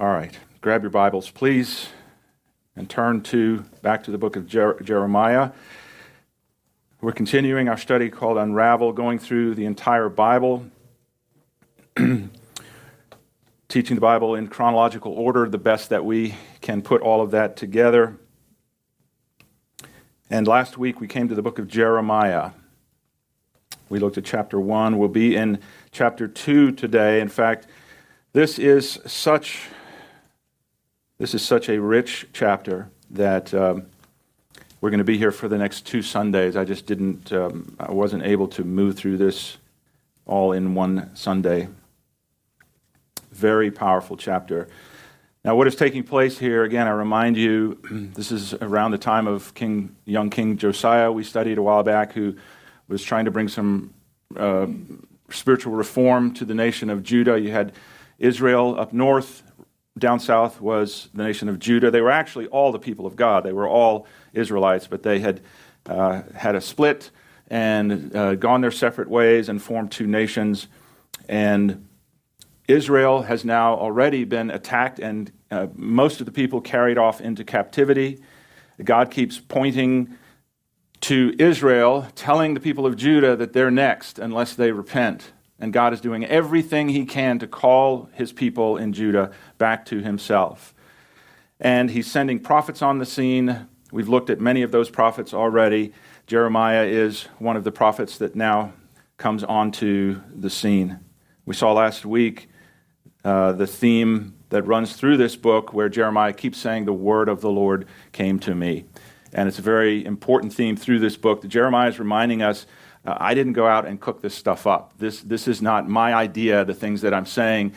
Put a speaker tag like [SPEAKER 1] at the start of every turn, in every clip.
[SPEAKER 1] All right, grab your Bibles, please, and turn to back to the book of Jer- Jeremiah. We're continuing our study called Unravel, going through the entire Bible, teaching the Bible in chronological order, the best that we can put all of that together. And last week we came to the book of Jeremiah. We looked at chapter 1. We'll be in chapter 2 today. In fact, this is such this is such a rich chapter that um, we're going to be here for the next two Sundays. I just didn't um, I wasn't able to move through this all in one Sunday. Very powerful chapter. Now, what is taking place here, again, I remind you, this is around the time of King, young King Josiah, we studied a while back, who was trying to bring some uh, spiritual reform to the nation of Judah. You had Israel up north, down south was the nation of Judah. They were actually all the people of God, they were all Israelites, but they had uh, had a split and uh, gone their separate ways and formed two nations. And Israel has now already been attacked, and uh, most of the people carried off into captivity. God keeps pointing to Israel, telling the people of Judah that they're next unless they repent. And God is doing everything He can to call His people in Judah back to Himself. And He's sending prophets on the scene. We've looked at many of those prophets already. Jeremiah is one of the prophets that now comes onto the scene. We saw last week uh, the theme that runs through this book where Jeremiah keeps saying, The word of the Lord came to me. And it's a very important theme through this book that Jeremiah is reminding us uh, I didn't go out and cook this stuff up. This, this is not my idea, the things that I'm saying.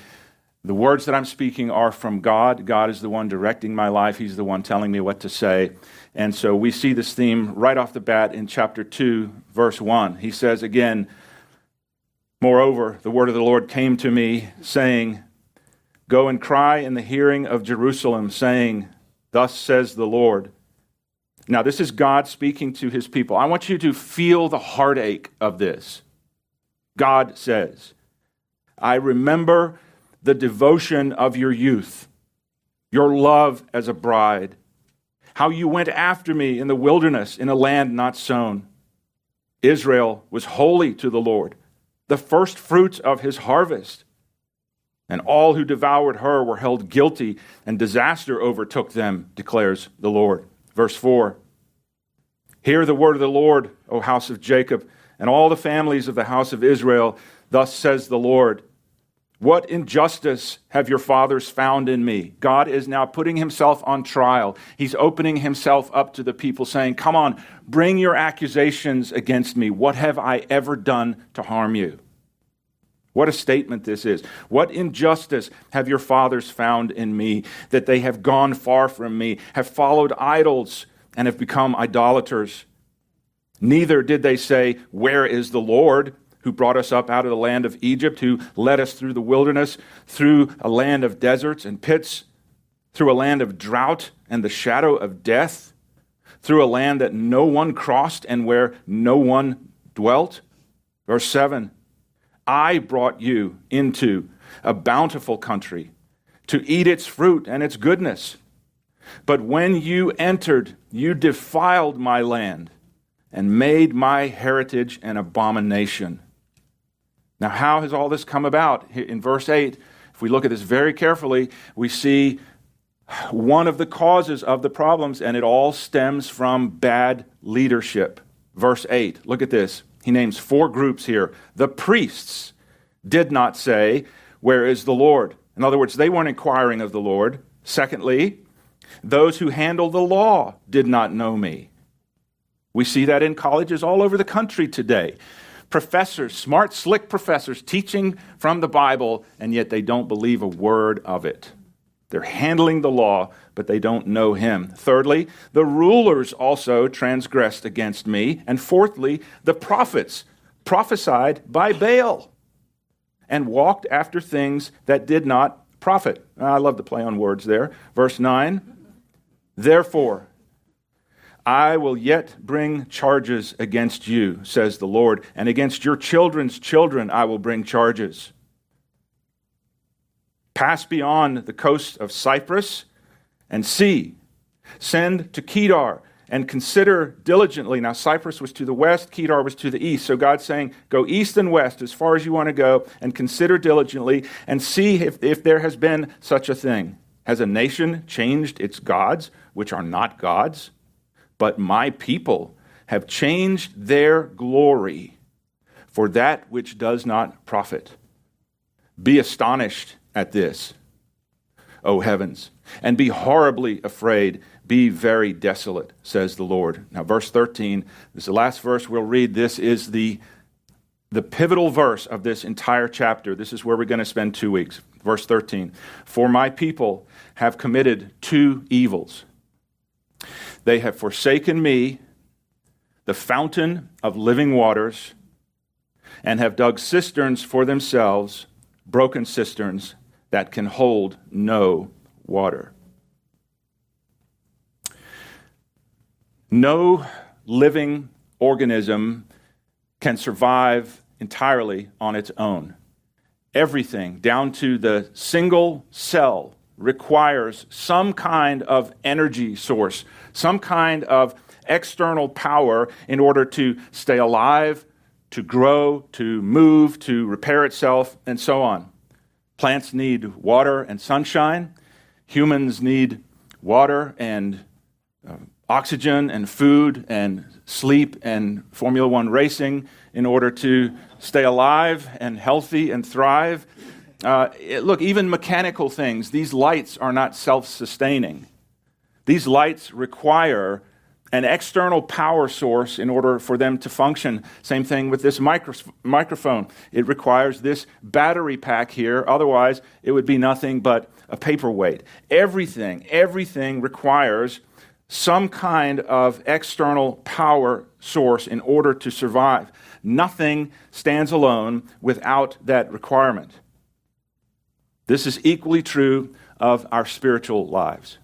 [SPEAKER 1] The words that I'm speaking are from God. God is the one directing my life, He's the one telling me what to say. And so we see this theme right off the bat in chapter 2, verse 1. He says again, Moreover, the word of the Lord came to me, saying, Go and cry in the hearing of Jerusalem, saying, Thus says the Lord. Now, this is God speaking to his people. I want you to feel the heartache of this. God says, I remember the devotion of your youth, your love as a bride, how you went after me in the wilderness in a land not sown. Israel was holy to the Lord, the first fruits of his harvest and all who devoured her were held guilty, and disaster overtook them, declares the Lord. Verse 4 Hear the word of the Lord, O house of Jacob, and all the families of the house of Israel. Thus says the Lord What injustice have your fathers found in me? God is now putting himself on trial. He's opening himself up to the people, saying, Come on, bring your accusations against me. What have I ever done to harm you? What a statement this is. What injustice have your fathers found in me that they have gone far from me, have followed idols, and have become idolaters? Neither did they say, Where is the Lord? Who brought us up out of the land of Egypt, who led us through the wilderness, through a land of deserts and pits, through a land of drought and the shadow of death, through a land that no one crossed and where no one dwelt? Verse 7 I brought you into a bountiful country to eat its fruit and its goodness. But when you entered, you defiled my land and made my heritage an abomination. Now, how has all this come about? In verse 8, if we look at this very carefully, we see one of the causes of the problems, and it all stems from bad leadership. Verse 8, look at this. He names four groups here. The priests did not say, Where is the Lord? In other words, they weren't inquiring of the Lord. Secondly, those who handle the law did not know me. We see that in colleges all over the country today. Professors, smart, slick professors, teaching from the Bible, and yet they don't believe a word of it. They're handling the law, but they don't know him. Thirdly, the rulers also transgressed against me. And fourthly, the prophets prophesied by Baal and walked after things that did not profit. I love the play on words there. Verse 9 Therefore, I will yet bring charges against you, says the Lord, and against your children's children I will bring charges Pass beyond the coast of Cyprus and see. Send to Kedar and consider diligently. Now, Cyprus was to the west, Kedar was to the east. So God's saying, go east and west as far as you want to go and consider diligently and see if, if there has been such a thing. Has a nation changed its gods, which are not gods? But my people have changed their glory for that which does not profit. Be astonished at this, O heavens, and be horribly afraid. Be very desolate, says the Lord. Now, verse 13, this is the last verse we'll read. This is the, the pivotal verse of this entire chapter. This is where we're going to spend two weeks. Verse 13 For my people have committed two evils. They have forsaken me, the fountain of living waters and have dug cisterns for themselves, broken cisterns that can hold no water. No living organism can survive entirely on its own. Everything, down to the single cell, requires some kind of energy source, some kind of external power in order to stay alive, to grow, to move, to repair itself, and so on. Plants need water and sunshine. Humans need water and uh, oxygen and food and sleep and Formula One racing in order to stay alive and healthy and thrive. Uh, it, look, even mechanical things, these lights are not self sustaining. These lights require an external power source in order for them to function. Same thing with this micro- microphone. It requires this battery pack here, otherwise, it would be nothing but a paperweight. Everything, everything requires some kind of external power source in order to survive. Nothing stands alone without that requirement. This is equally true of our spiritual lives.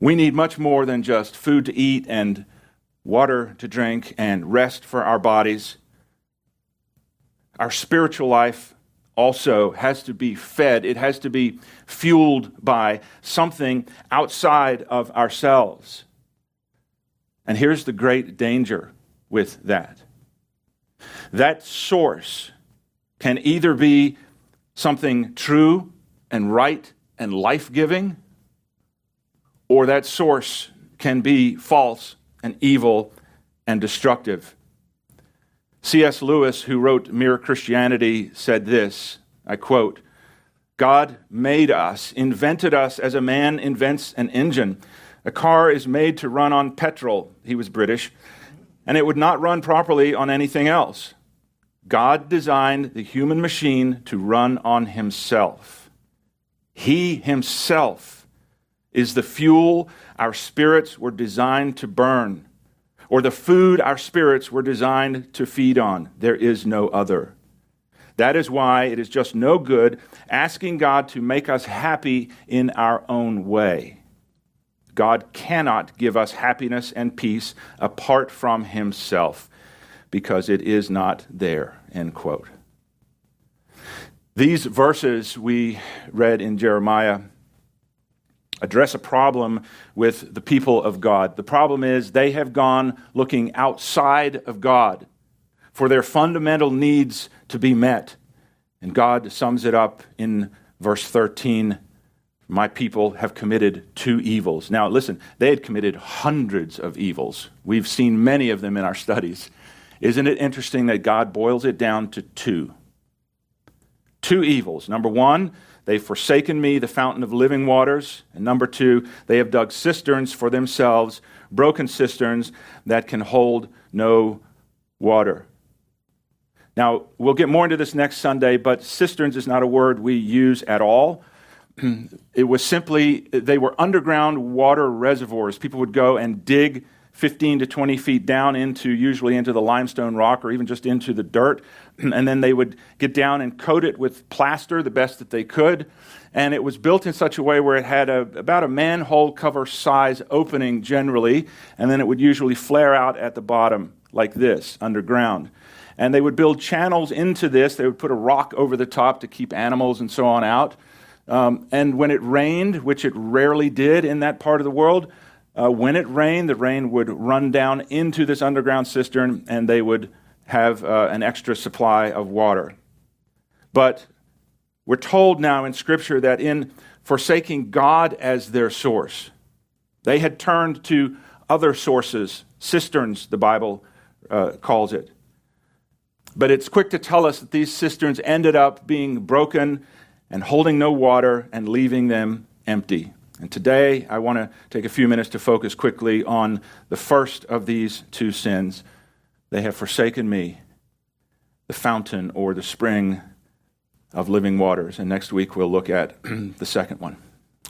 [SPEAKER 1] We need much more than just food to eat and water to drink and rest for our bodies. Our spiritual life also has to be fed, it has to be fueled by something outside of ourselves. And here's the great danger with that that source can either be something true and right and life giving or that source can be false and evil and destructive. C.S. Lewis, who wrote Mere Christianity, said this I quote, God made us, invented us as a man invents an engine. A car is made to run on petrol, he was British, and it would not run properly on anything else. God designed the human machine to run on himself. He himself is the fuel our spirits were designed to burn, or the food our spirits were designed to feed on. There is no other. That is why it is just no good asking God to make us happy in our own way. God cannot give us happiness and peace apart from Himself because it is not there. End quote. These verses we read in Jeremiah address a problem with the people of God. The problem is they have gone looking outside of God for their fundamental needs to be met. And God sums it up in verse 13 My people have committed two evils. Now, listen, they had committed hundreds of evils. We've seen many of them in our studies. Isn't it interesting that God boils it down to two? Two evils. Number one, They've forsaken me, the fountain of living waters. And number two, they have dug cisterns for themselves, broken cisterns that can hold no water. Now, we'll get more into this next Sunday, but cisterns is not a word we use at all. it was simply, they were underground water reservoirs. People would go and dig 15 to 20 feet down into, usually into the limestone rock or even just into the dirt. And then they would get down and coat it with plaster the best that they could. And it was built in such a way where it had a, about a manhole cover size opening generally. And then it would usually flare out at the bottom like this underground. And they would build channels into this. They would put a rock over the top to keep animals and so on out. Um, and when it rained, which it rarely did in that part of the world, uh, when it rained, the rain would run down into this underground cistern and they would have uh, an extra supply of water. But we're told now in Scripture that in forsaking God as their source, they had turned to other sources, cisterns, the Bible uh, calls it. But it's quick to tell us that these cisterns ended up being broken and holding no water and leaving them empty. And today I want to take a few minutes to focus quickly on the first of these two sins. They have forsaken me, the fountain or the spring of living waters. And next week we'll look at the second one.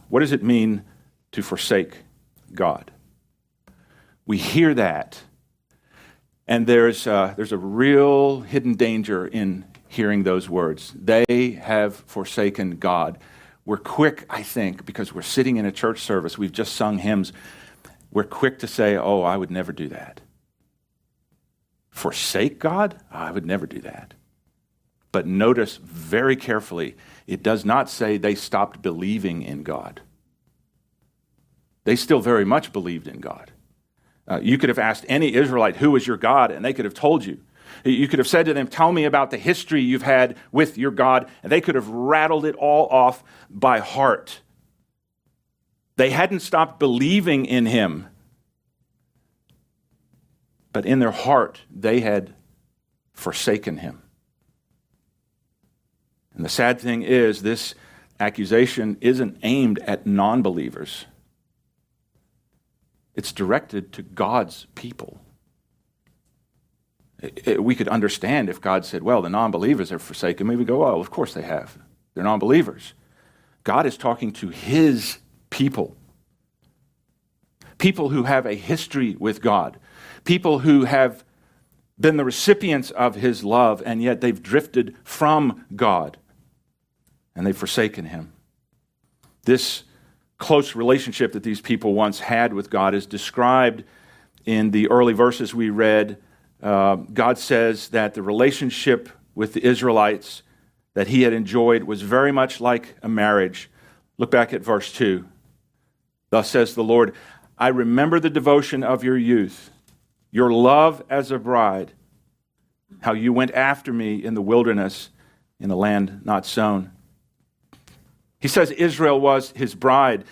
[SPEAKER 1] What does it mean to forsake God? We hear that, and there's, uh, there's a real hidden danger in hearing those words. They have forsaken God. We're quick, I think, because we're sitting in a church service, we've just sung hymns, we're quick to say, oh, I would never do that. Forsake God? I would never do that. But notice very carefully, it does not say they stopped believing in God. They still very much believed in God. Uh, you could have asked any Israelite, Who is your God? and they could have told you. You could have said to them, Tell me about the history you've had with your God, and they could have rattled it all off by heart. They hadn't stopped believing in him, but in their heart, they had forsaken him. And the sad thing is, this accusation isn't aimed at non believers, it's directed to God's people. We could understand if God said, Well, the non believers have forsaken me. We go, Oh, of course they have. They're non believers. God is talking to his people. People who have a history with God, people who have been the recipients of his love, and yet they've drifted from God and they've forsaken him. This close relationship that these people once had with God is described in the early verses we read. Uh, God says that the relationship with the Israelites that he had enjoyed was very much like a marriage. Look back at verse 2. Thus says the Lord, I remember the devotion of your youth, your love as a bride, how you went after me in the wilderness in a land not sown. He says Israel was his bride.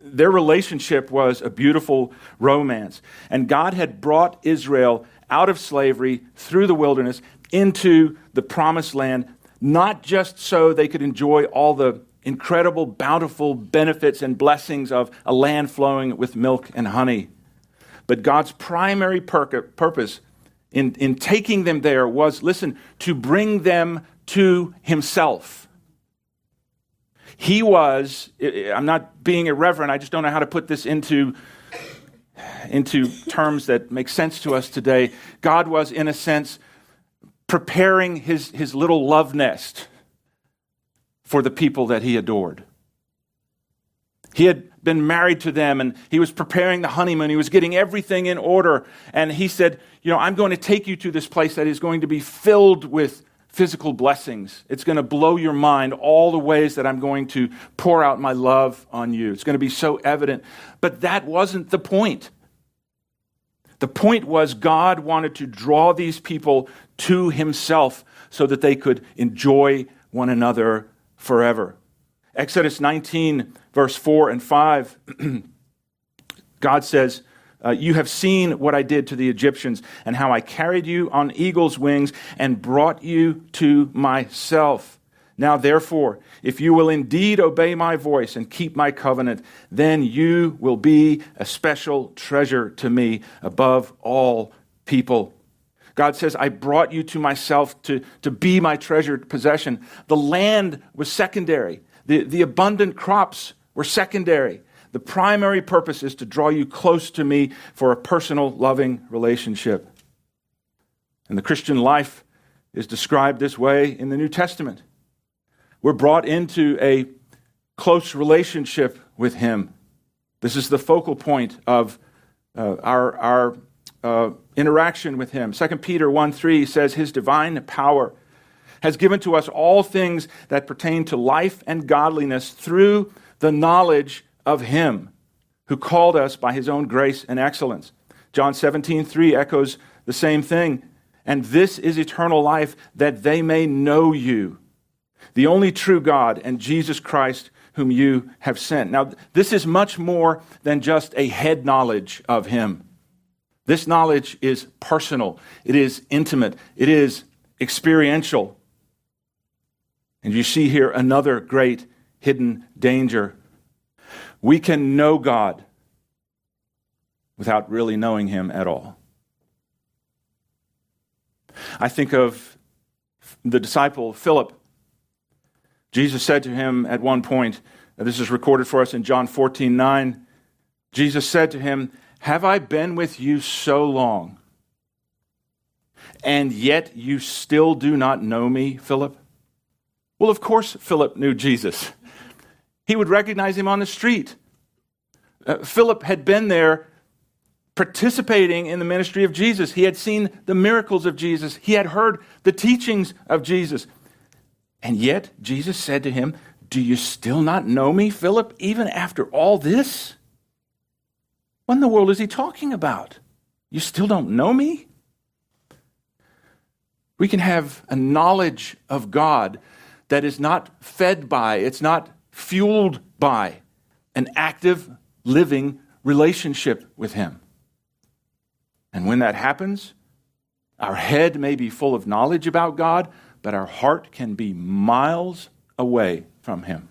[SPEAKER 1] Their relationship was a beautiful romance. And God had brought Israel out of slavery through the wilderness into the promised land, not just so they could enjoy all the incredible, bountiful benefits and blessings of a land flowing with milk and honey, but God's primary purpose in, in taking them there was listen, to bring them to Himself. He was, I'm not being irreverent, I just don't know how to put this into, into terms that make sense to us today. God was, in a sense, preparing his, his little love nest for the people that he adored. He had been married to them and he was preparing the honeymoon. He was getting everything in order. And he said, You know, I'm going to take you to this place that is going to be filled with physical blessings. It's going to blow your mind all the ways that I'm going to pour out my love on you. It's going to be so evident. But that wasn't the point. The point was God wanted to draw these people to himself so that they could enjoy one another forever. Exodus 19, verse 4 and 5, God says, uh, you have seen what I did to the Egyptians and how I carried you on eagle's wings and brought you to myself. Now, therefore, if you will indeed obey my voice and keep my covenant, then you will be a special treasure to me above all people. God says, I brought you to myself to, to be my treasured possession. The land was secondary, the, the abundant crops were secondary. The primary purpose is to draw you close to me for a personal, loving relationship. And the Christian life is described this way in the New Testament. We're brought into a close relationship with Him. This is the focal point of uh, our, our uh, interaction with him. 2 Peter 1 3 says, His divine power has given to us all things that pertain to life and godliness through the knowledge of Him who called us by His own grace and excellence. John 17 3 echoes the same thing. And this is eternal life, that they may know you, the only true God, and Jesus Christ, whom you have sent. Now, this is much more than just a head knowledge of Him. This knowledge is personal, it is intimate, it is experiential. And you see here another great hidden danger. We can know God without really knowing Him at all. I think of the disciple Philip. Jesus said to him at one point, this is recorded for us in John 14 9. Jesus said to him, Have I been with you so long, and yet you still do not know me, Philip? Well, of course, Philip knew Jesus. He would recognize him on the street. Uh, Philip had been there participating in the ministry of Jesus. He had seen the miracles of Jesus. He had heard the teachings of Jesus. And yet, Jesus said to him, Do you still not know me, Philip, even after all this? What in the world is he talking about? You still don't know me? We can have a knowledge of God that is not fed by, it's not fueled by an active, living relationship with Him. And when that happens, our head may be full of knowledge about God, but our heart can be miles away from Him.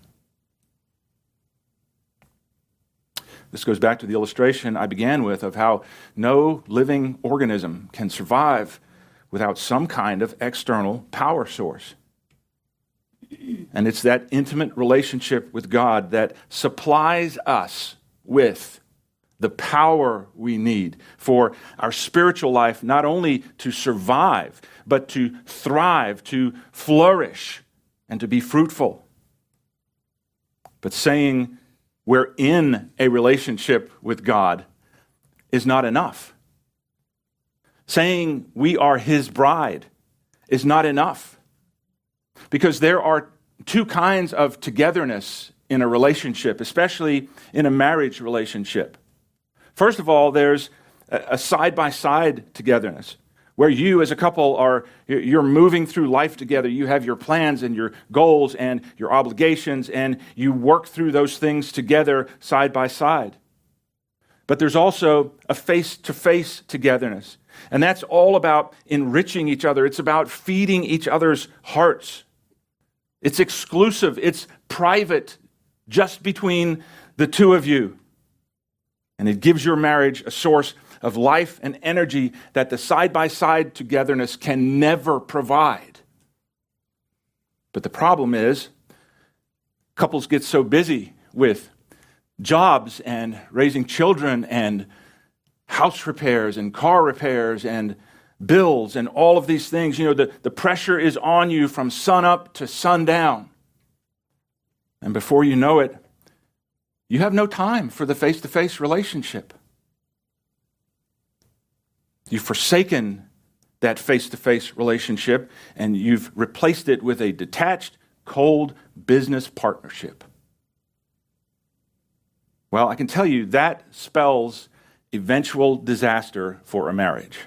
[SPEAKER 1] This goes back to the illustration I began with of how no living organism can survive without some kind of external power source. And it's that intimate relationship with God that supplies us with the power we need for our spiritual life, not only to survive, but to thrive, to flourish, and to be fruitful. But saying we're in a relationship with God is not enough. Saying we are His bride is not enough. Because there are two kinds of togetherness in a relationship, especially in a marriage relationship. First of all, there's a side by side togetherness where you as a couple are you're moving through life together you have your plans and your goals and your obligations and you work through those things together side by side but there's also a face to face togetherness and that's all about enriching each other. It's about feeding each other's hearts. It's exclusive. It's private just between the two of you. And it gives your marriage a source of life and energy that the side by side togetherness can never provide. But the problem is, couples get so busy with jobs and raising children and house repairs and car repairs and bills and all of these things. You know, the, the pressure is on you from sun up to sundown. And before you know it, you have no time for the face to face relationship. You've forsaken that face to face relationship and you've replaced it with a detached, cold business partnership. Well, I can tell you that spells eventual disaster for a marriage.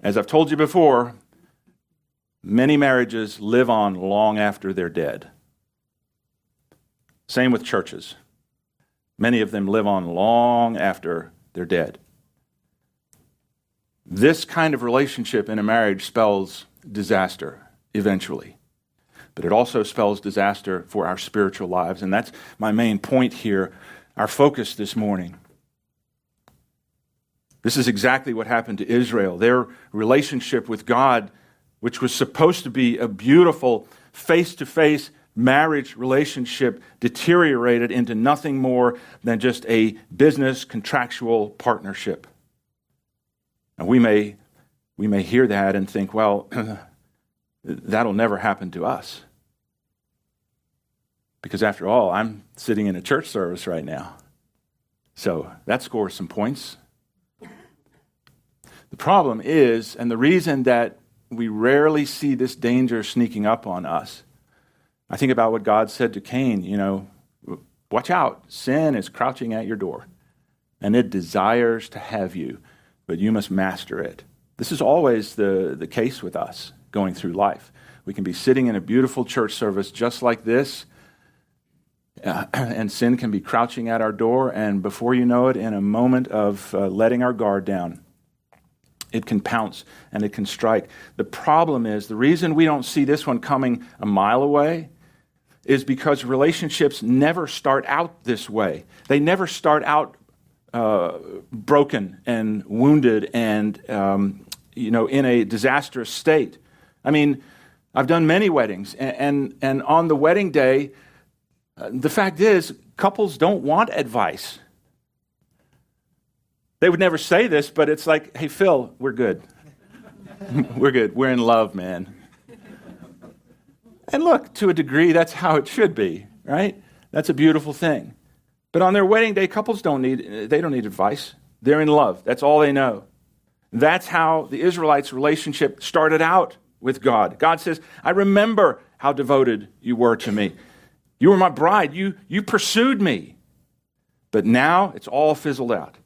[SPEAKER 1] As I've told you before, many marriages live on long after they're dead. Same with churches. Many of them live on long after they're dead. This kind of relationship in a marriage spells disaster eventually. But it also spells disaster for our spiritual lives. And that's my main point here, our focus this morning. This is exactly what happened to Israel. Their relationship with God, which was supposed to be a beautiful face to face marriage relationship deteriorated into nothing more than just a business contractual partnership. And we may, we may hear that and think, well, that'll never happen to us. Because after all, I'm sitting in a church service right now. So that scores some points. The problem is, and the reason that we rarely see this danger sneaking up on us, I think about what God said to Cain, you know, watch out, sin is crouching at your door, and it desires to have you, but you must master it. This is always the, the case with us going through life. We can be sitting in a beautiful church service just like this, uh, and sin can be crouching at our door, and before you know it, in a moment of uh, letting our guard down, it can pounce and it can strike. The problem is the reason we don't see this one coming a mile away is because relationships never start out this way. They never start out uh, broken and wounded and um, you know in a disastrous state. I mean, I've done many weddings, and and, and on the wedding day, uh, the fact is, couples don't want advice. They would never say this, but it's like, hey, Phil, we're good. we're good. We're in love, man. And look, to a degree, that's how it should be, right? That's a beautiful thing. But on their wedding day, couples don't need, they don't need advice. They're in love. That's all they know. That's how the Israelites' relationship started out with God. God says, I remember how devoted you were to me. You were my bride. You, you pursued me. But now it's all fizzled out.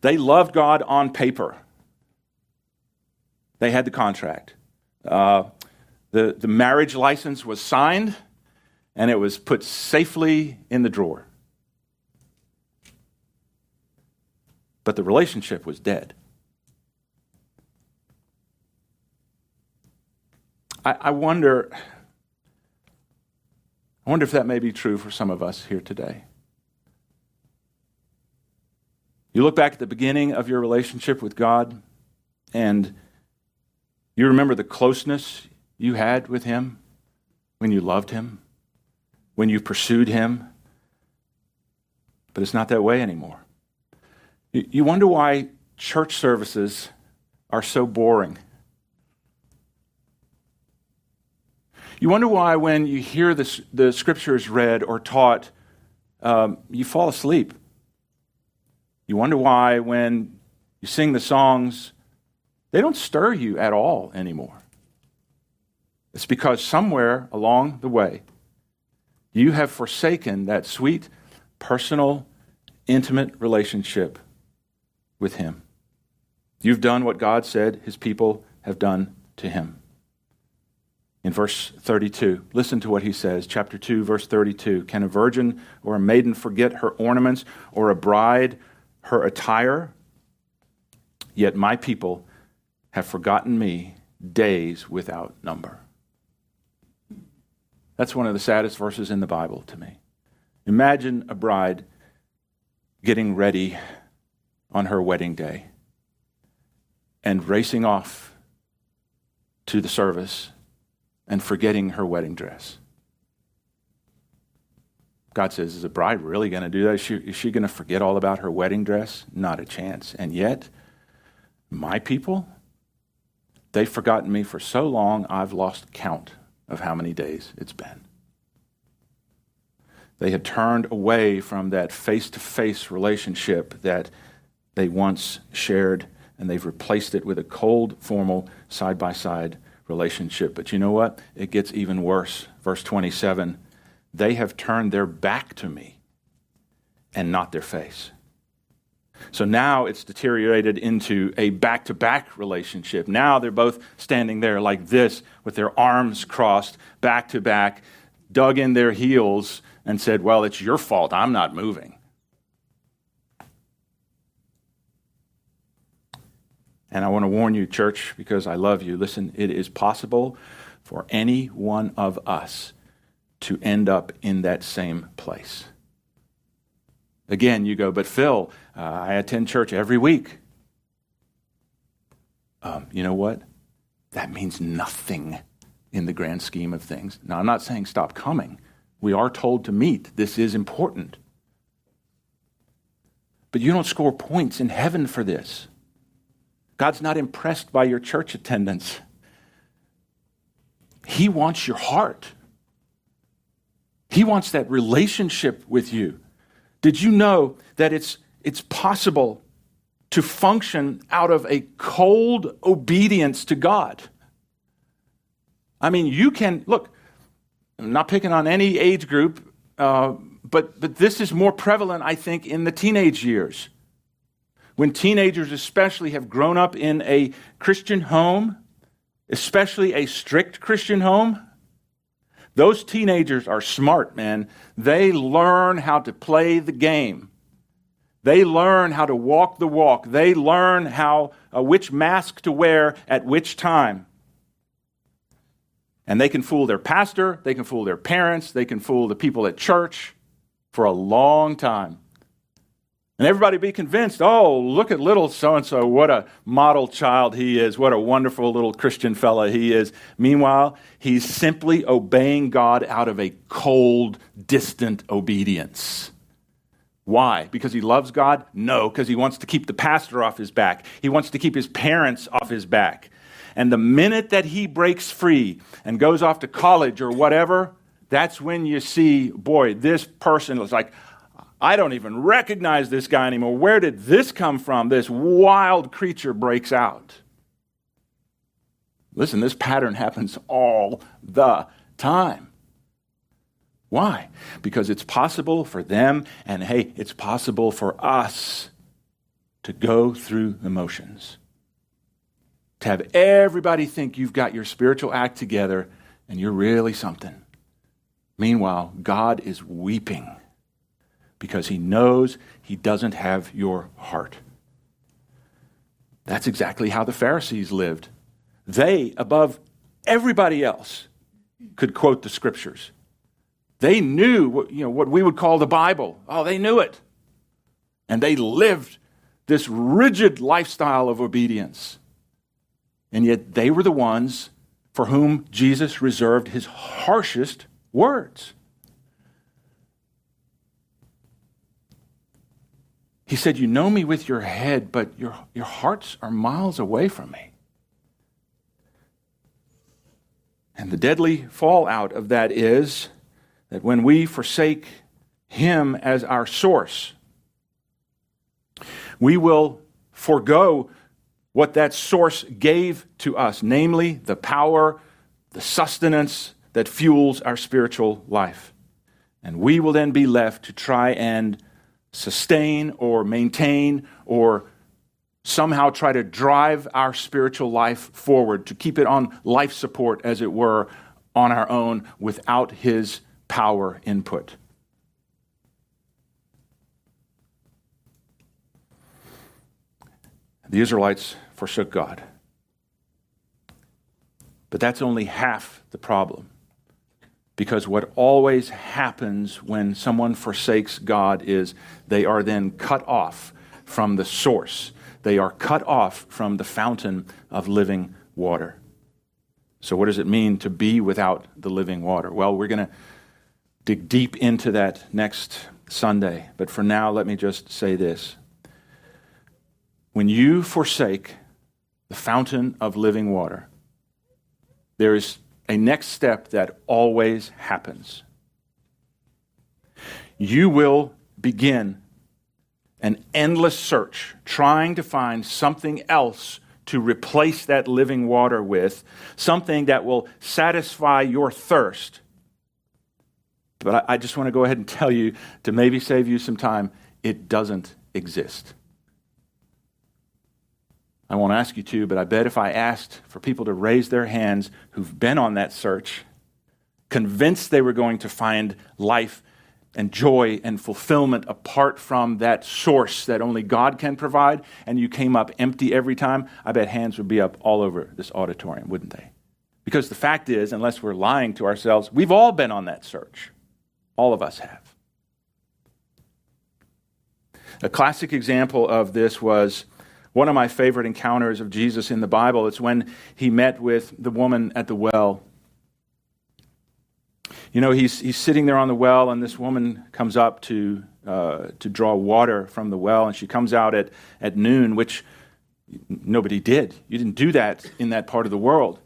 [SPEAKER 1] They loved God on paper. They had the contract. Uh, the, the marriage license was signed, and it was put safely in the drawer. But the relationship was dead. I, I wonder. I wonder if that may be true for some of us here today. You look back at the beginning of your relationship with God and you remember the closeness you had with Him when you loved Him, when you pursued Him. But it's not that way anymore. You wonder why church services are so boring. You wonder why, when you hear the, the scriptures read or taught, um, you fall asleep. You wonder why, when you sing the songs, they don't stir you at all anymore. It's because somewhere along the way, you have forsaken that sweet, personal, intimate relationship with Him. You've done what God said His people have done to Him. In verse 32, listen to what he says, chapter 2, verse 32. Can a virgin or a maiden forget her ornaments, or a bride her attire. Yet my people have forgotten me days without number. That's one of the saddest verses in the Bible to me. Imagine a bride getting ready on her wedding day and racing off to the service and forgetting her wedding dress. God says, Is a bride really going to do that? Is she, is she going to forget all about her wedding dress? Not a chance. And yet, my people, they've forgotten me for so long, I've lost count of how many days it's been. They had turned away from that face to face relationship that they once shared, and they've replaced it with a cold, formal, side by side relationship. But you know what? It gets even worse. Verse 27 they have turned their back to me and not their face. So now it's deteriorated into a back to back relationship. Now they're both standing there like this with their arms crossed, back to back, dug in their heels, and said, Well, it's your fault. I'm not moving. And I want to warn you, church, because I love you. Listen, it is possible for any one of us to end up in that same place. Again, you go, but Phil, uh, I attend church every week. Um, you know what? That means nothing in the grand scheme of things. Now, I'm not saying stop coming. We are told to meet. This is important. But you don't score points in heaven for this. God's not impressed by your church attendance. He wants your heart. He wants that relationship with you. Did you know that it's, it's possible to function out of a cold obedience to God. I mean, you can, look, I'm not picking on any age group, uh, but, but this is more prevalent, I think, in the teenage years. When teenagers, especially, have grown up in a Christian home, especially a strict Christian home, those teenagers are smart, man. They learn how to play the game. They learn how to walk the walk. They learn how uh, which mask to wear at which time. And they can fool their pastor, they can fool their parents, they can fool the people at church for a long time. And everybody be convinced, oh, look at little so and so, what a model child he is, what a wonderful little Christian fella he is. Meanwhile, he's simply obeying God out of a cold, distant obedience. Why? Because he loves God? No, because he wants to keep the pastor off his back. He wants to keep his parents off his back. And the minute that he breaks free and goes off to college or whatever, that's when you see, boy, this person is like, I don't even recognize this guy anymore. Where did this come from? This wild creature breaks out. Listen, this pattern happens all the time. Why? Because it's possible for them, and hey, it's possible for us to go through the motions. To have everybody think you've got your spiritual act together and you're really something. Meanwhile, God is weeping because he knows he doesn't have your heart. That's exactly how the Pharisees lived. They, above everybody else, could quote the scriptures. They knew what, you know, what we would call the Bible. Oh, they knew it. And they lived this rigid lifestyle of obedience. And yet they were the ones for whom Jesus reserved his harshest words. He said, You know me with your head, but your, your hearts are miles away from me. And the deadly fallout of that is that when we forsake Him as our source, we will forego what that source gave to us, namely the power, the sustenance that fuels our spiritual life. And we will then be left to try and sustain or maintain or somehow try to drive our spiritual life forward, to keep it on life support, as it were, on our own without His power input. The Israelites forsook God. But that's only half the problem. Because what always happens when someone forsakes God is they are then cut off from the source. They are cut off from the fountain of living water. So, what does it mean to be without the living water? Well, we're going to dig deep into that next Sunday. But for now, let me just say this. When you forsake the fountain of living water, there is a next step that always happens. You will begin an endless search trying to find something else to replace that living water with, something that will satisfy your thirst. But I, just want to go ahead and tell you to maybe save you some time it doesn't exist. I won't ask you to, but I bet if I asked for people to raise their hands who've been on that search, convinced they were going to find life and joy and fulfillment apart from that source that only God can provide, and you came up empty every time, I bet hands would be up all over this auditorium, wouldn't they? Because the fact is, unless we're lying to ourselves, we've all been on that search. All of us have. A classic example of this was one of my favorite encounters of Jesus in the Bible It's when he met with the woman at the well. You know, he's, he's sitting there on the well, and this woman comes up to, uh, to draw water from the well, and she comes out at, at noon, which nobody did. You didn't do that in that part of the world.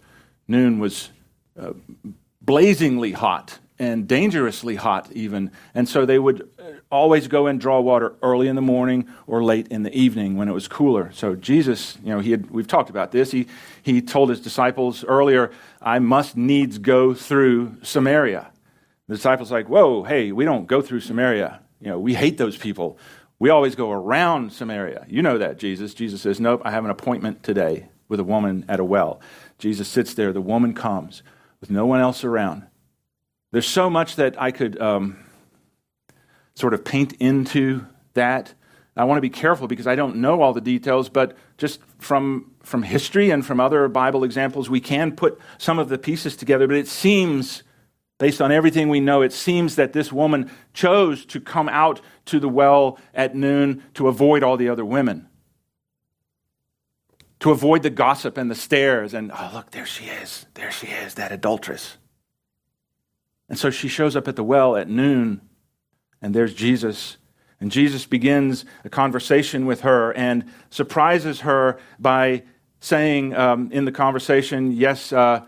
[SPEAKER 1] Noon was uh, blazingly hot and dangerously hot, even. And so they would uh, always go and draw water early in the morning or late in the evening when it was cooler. So Jesus, you know, he had, we've talked about this. He, he told his disciples earlier, I must needs go through Samaria. The disciples like, whoa, hey, we don't go through Samaria. You know, we hate those people. We always go around Samaria. You know that, Jesus. Jesus says, nope, I have an appointment today with a woman at a well. Jesus sits there. The woman comes with no one else around. There's so much that I could um, sort of paint into that. I want to be careful because I don't know all the details, but just from, from history and from other Bible examples, we can put some of the pieces together. But it seems, based on everything we know, it seems that this woman chose to come out to the well at noon to avoid all the other women, to avoid the gossip and the stares. And, oh, look, there she is. There she is, that adulteress. And so she shows up at the well at noon, and there's Jesus. And Jesus begins a conversation with her and surprises her by saying um, in the conversation, Yes, uh,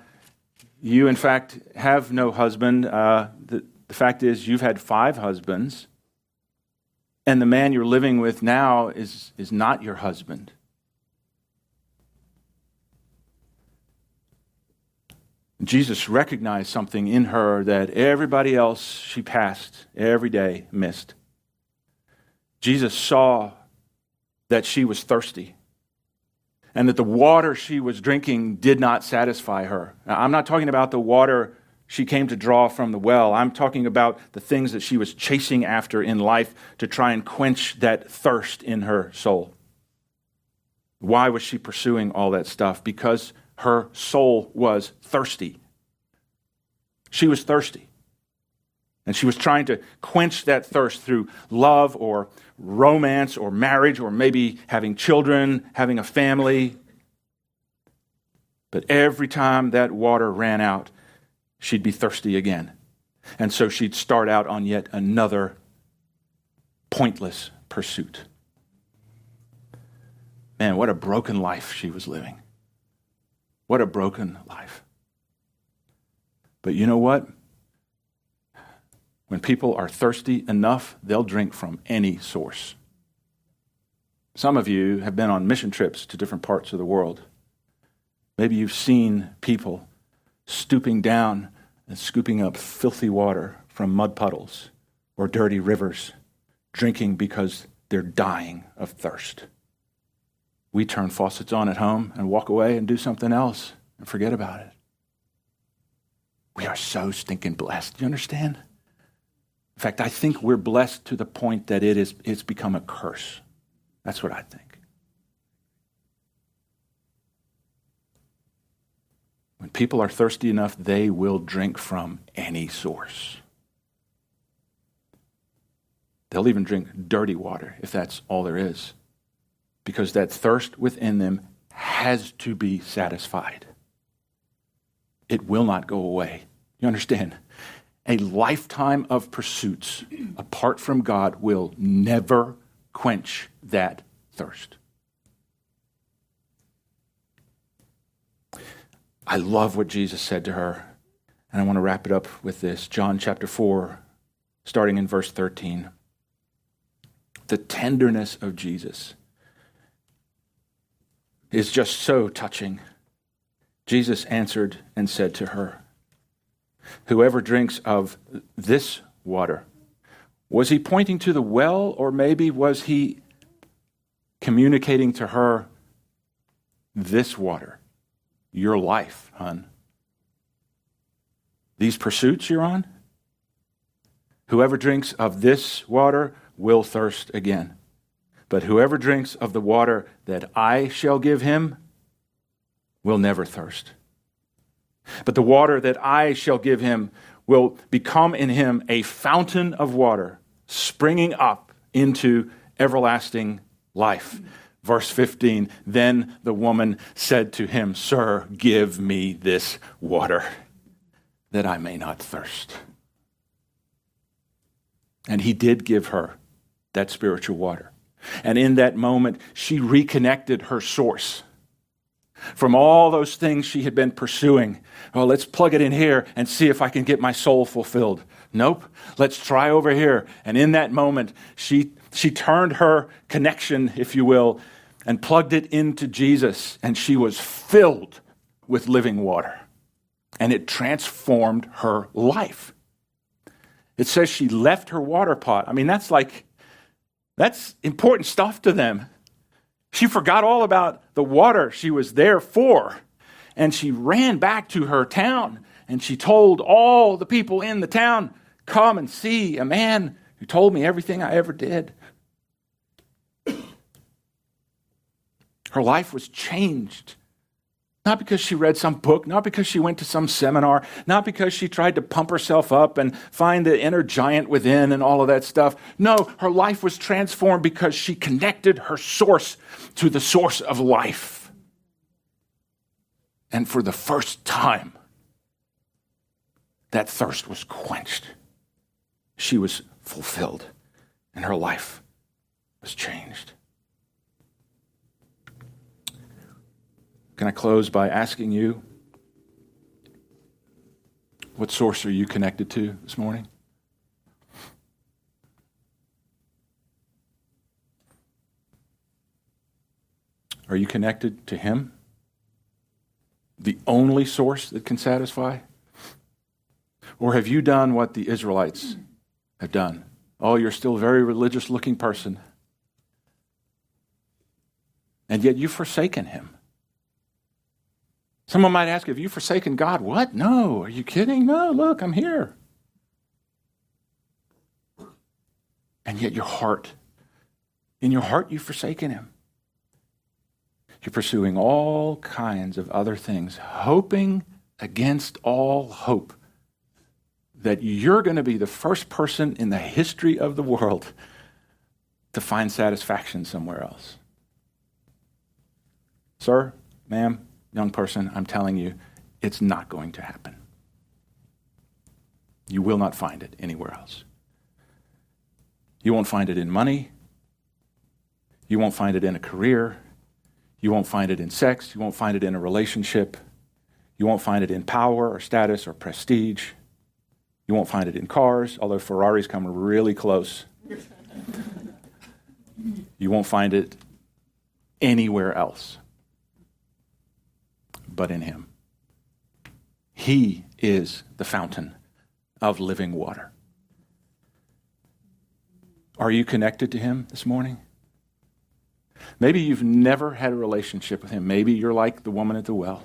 [SPEAKER 1] you in fact have no husband. Uh, the, the fact is, you've had five husbands, and the man you're living with now is, is not your husband. Jesus recognized something in her that everybody else she passed every day missed. Jesus saw that she was thirsty and that the water she was drinking did not satisfy her. Now, I'm not talking about the water she came to draw from the well. I'm talking about the things that she was chasing after in life to try and quench that thirst in her soul. Why was she pursuing all that stuff? Because her soul was thirsty. She was thirsty. And she was trying to quench that thirst through love or romance or marriage or maybe having children, having a family. But every time that water ran out, she'd be thirsty again. And so she'd start out on yet another pointless pursuit. Man, what a broken life she was living. What a broken life. But you know what? When people are thirsty enough, they'll drink from any source. Some of you have been on mission trips to different parts of the world. Maybe you've seen people stooping down and scooping up filthy water from mud puddles or dirty rivers, drinking because they're dying of thirst. We turn faucets on at home and walk away and do something else and forget about it. We are so stinking blessed. You understand? In fact, I think we're blessed to the point that it is, it's become a curse. That's what I think. When people are thirsty enough, they will drink from any source. They'll even drink dirty water if that's all there is because that thirst within them has to be satisfied. It will not go away. You understand? A lifetime of pursuits apart from God will never quench that thirst. I love what Jesus said to her. And I want to wrap it up with this John chapter 4, starting in verse 13. The tenderness of Jesus is just so touching. Jesus answered and said to her, Whoever drinks of this water, was he pointing to the well, or maybe was he communicating to her this water, your life, hon? These pursuits you're on? Whoever drinks of this water will thirst again. But whoever drinks of the water that I shall give him will never thirst. But the water that I shall give him will become in him a fountain of water springing up into everlasting life. Verse 15 Then the woman said to him, Sir, give me this water that I may not thirst. And he did give her that spiritual water. And in that moment, she reconnected her source. From all those things she had been pursuing. Well, let's plug it in here and see if I can get my soul fulfilled. Nope. Let's try over here. And in that moment, she, she turned her connection, if you will, and plugged it into Jesus, and she was filled with living water. And it transformed her life. It says she left her water pot. I mean, that's like, that's important stuff to them. She forgot all about the water she was there for. And she ran back to her town and she told all the people in the town, Come and see a man who told me everything I ever did. Her life was changed not because she read some book, not because she went to some seminar, not because she tried to pump herself up and find the inner giant within and all of that stuff. No, her life was transformed because she connected her source to the source of life. And for the first time, that thirst was quenched. She was fulfilled, and her life was changed. Can I close by asking you, what source are you connected to this morning? Are you connected to Him? The only source that can satisfy? Or have you done what the Israelites have done? Oh, you're still a very religious looking person. And yet you've forsaken Him. Someone might ask, Have you forsaken God? What? No. Are you kidding? No, look, I'm here. And yet your heart, in your heart, you've forsaken Him. You're pursuing all kinds of other things, hoping against all hope that you're going to be the first person in the history of the world to find satisfaction somewhere else. Sir, ma'am, young person, I'm telling you, it's not going to happen. You will not find it anywhere else. You won't find it in money. You won't find it in a career. You won't find it in sex. You won't find it in a relationship. You won't find it in power or status or prestige. You won't find it in cars, although Ferraris come really close. you won't find it anywhere else but in Him. He is the fountain of living water. Are you connected to Him this morning? Maybe you've never had a relationship with Him. Maybe you're like the woman at the well.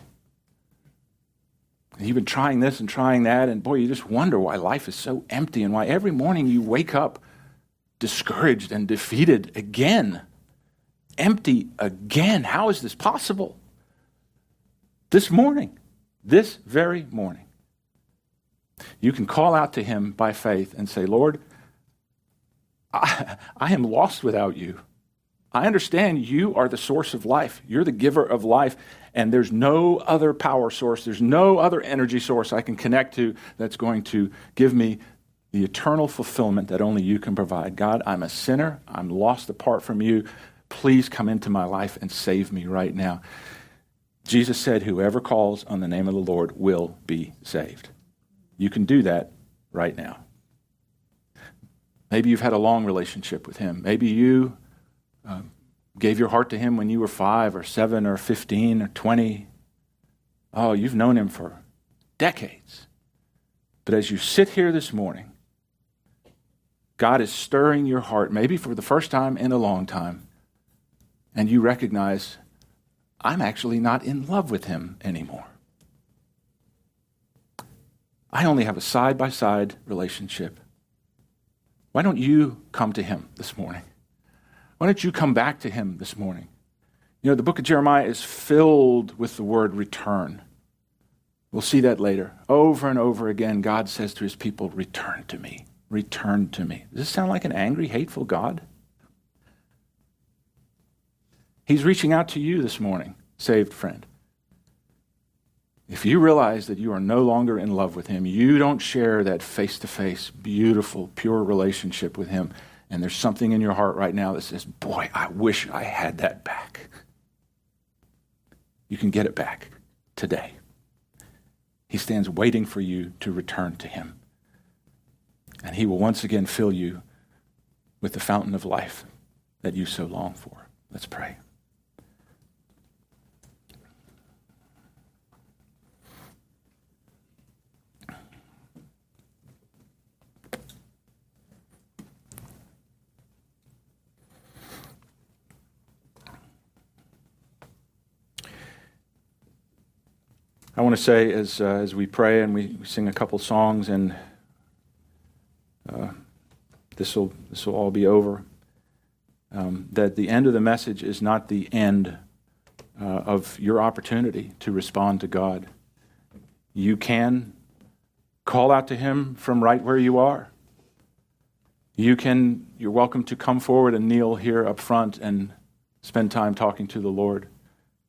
[SPEAKER 1] you've been trying this and trying that, and boy, you just wonder why life is so empty and why every morning you wake up discouraged and defeated again. Empty again. How is this possible? This morning, this very morning, you can call out to him by faith and say, Lord, I, I, am lost without you. I understand you are the source of life. You're the giver of life, and there's no other power source, there's no other energy source I can connect to that's going to give me the eternal fulfillment that only you can provide. God, I'm a sinner. I'm lost apart from you. Please come into my life and save me right now. Jesus said, Whoever calls on the name of the Lord will be saved. You can do that right now. Maybe you've had a long relationship with Him. Maybe you uh, gave your heart to Him when you were five or seven or 15 or 20. Oh, you've known Him for decades. But as you sit here this morning, God is stirring your heart, maybe for the first time in a long time, and you recognize I'm actually not in love with him anymore. I only have a side by side relationship. Why don't you come to him this morning? Why don't you come back to him this morning? You know, the book of Jeremiah is filled with the word return. We'll see that later. Over and over again, God says to his people, Return to me. Return to me. Does this sound like an angry, hateful God? He's reaching out to you this morning, saved friend. If you realize that you are no longer in love with Him, you don't share that face to face, beautiful, pure relationship with Him, and there's something in your heart right now that says, Boy, I wish I had that back. You can get it back today. He stands waiting for you to return to him. And he will once again fill you with the fountain of life that you so long for. Let's pray. I want to say as, uh, as we pray and we, sing a couple songs, and uh, this will this will all be over. Um, that the end of the message is not the end uh, of your opportunity to respond to God. You can call out to Him from right where you are. You can. You're welcome to come forward and kneel here up front and spend time talking to the Lord.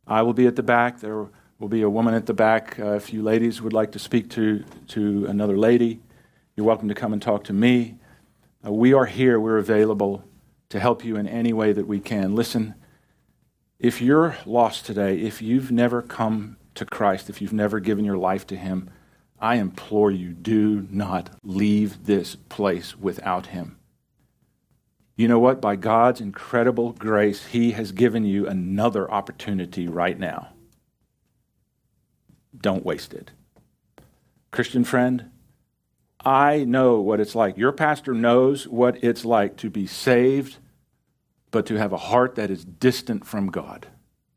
[SPEAKER 1] I will be at the back. There will be a woman at the back. Uh, if you ladies would like to speak to, to another lady, you're welcome to come and talk to me. Uh, we are here, we're available to help you in any way that we can. Listen, if you're lost today, if you've never come to Christ, if you've never given your life to Him, I implore you, do not leave this place without Him. You know what? By God's incredible grace, He has given you another opportunity right now don't waste it. Christian friend, I know what it's like. Your pastor knows what it's like to be saved, but to have a heart that is distant from God.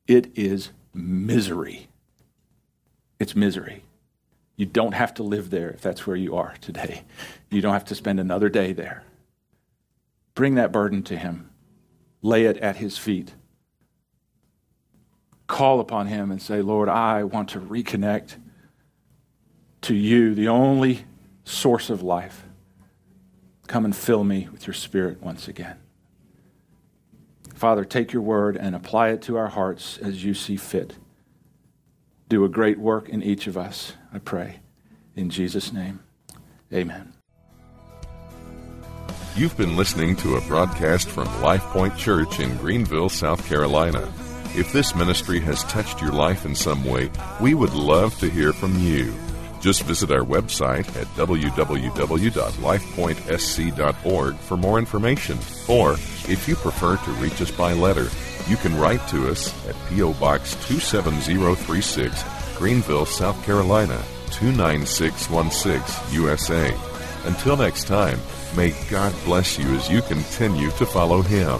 [SPEAKER 1] It is misery. It's misery. You don't have to live there if that's where you are today. You don't have to spend another day there. Bring that burden to Him, lay it at His feet call upon Him and say, Lord, I want to reconnect to you, the only source of life. Come and fill me with your Spirit once again. Father, take your word and apply it to our hearts as you see fit. Do a great work in each of us, I pray. In Jesus' name, amen.
[SPEAKER 2] You've been listening to a broadcast from Life Point Church in Greenville, South Carolina. If this ministry has touched your life in some way, we would love to hear from you. Just visit our website at www.lifepointsc.org for more information. Or, if you prefer to reach us by letter, you can write to us at P.O. Box 27036, Greenville, South Carolina 29616, USA. Until next time, may God bless you as you continue to follow Him.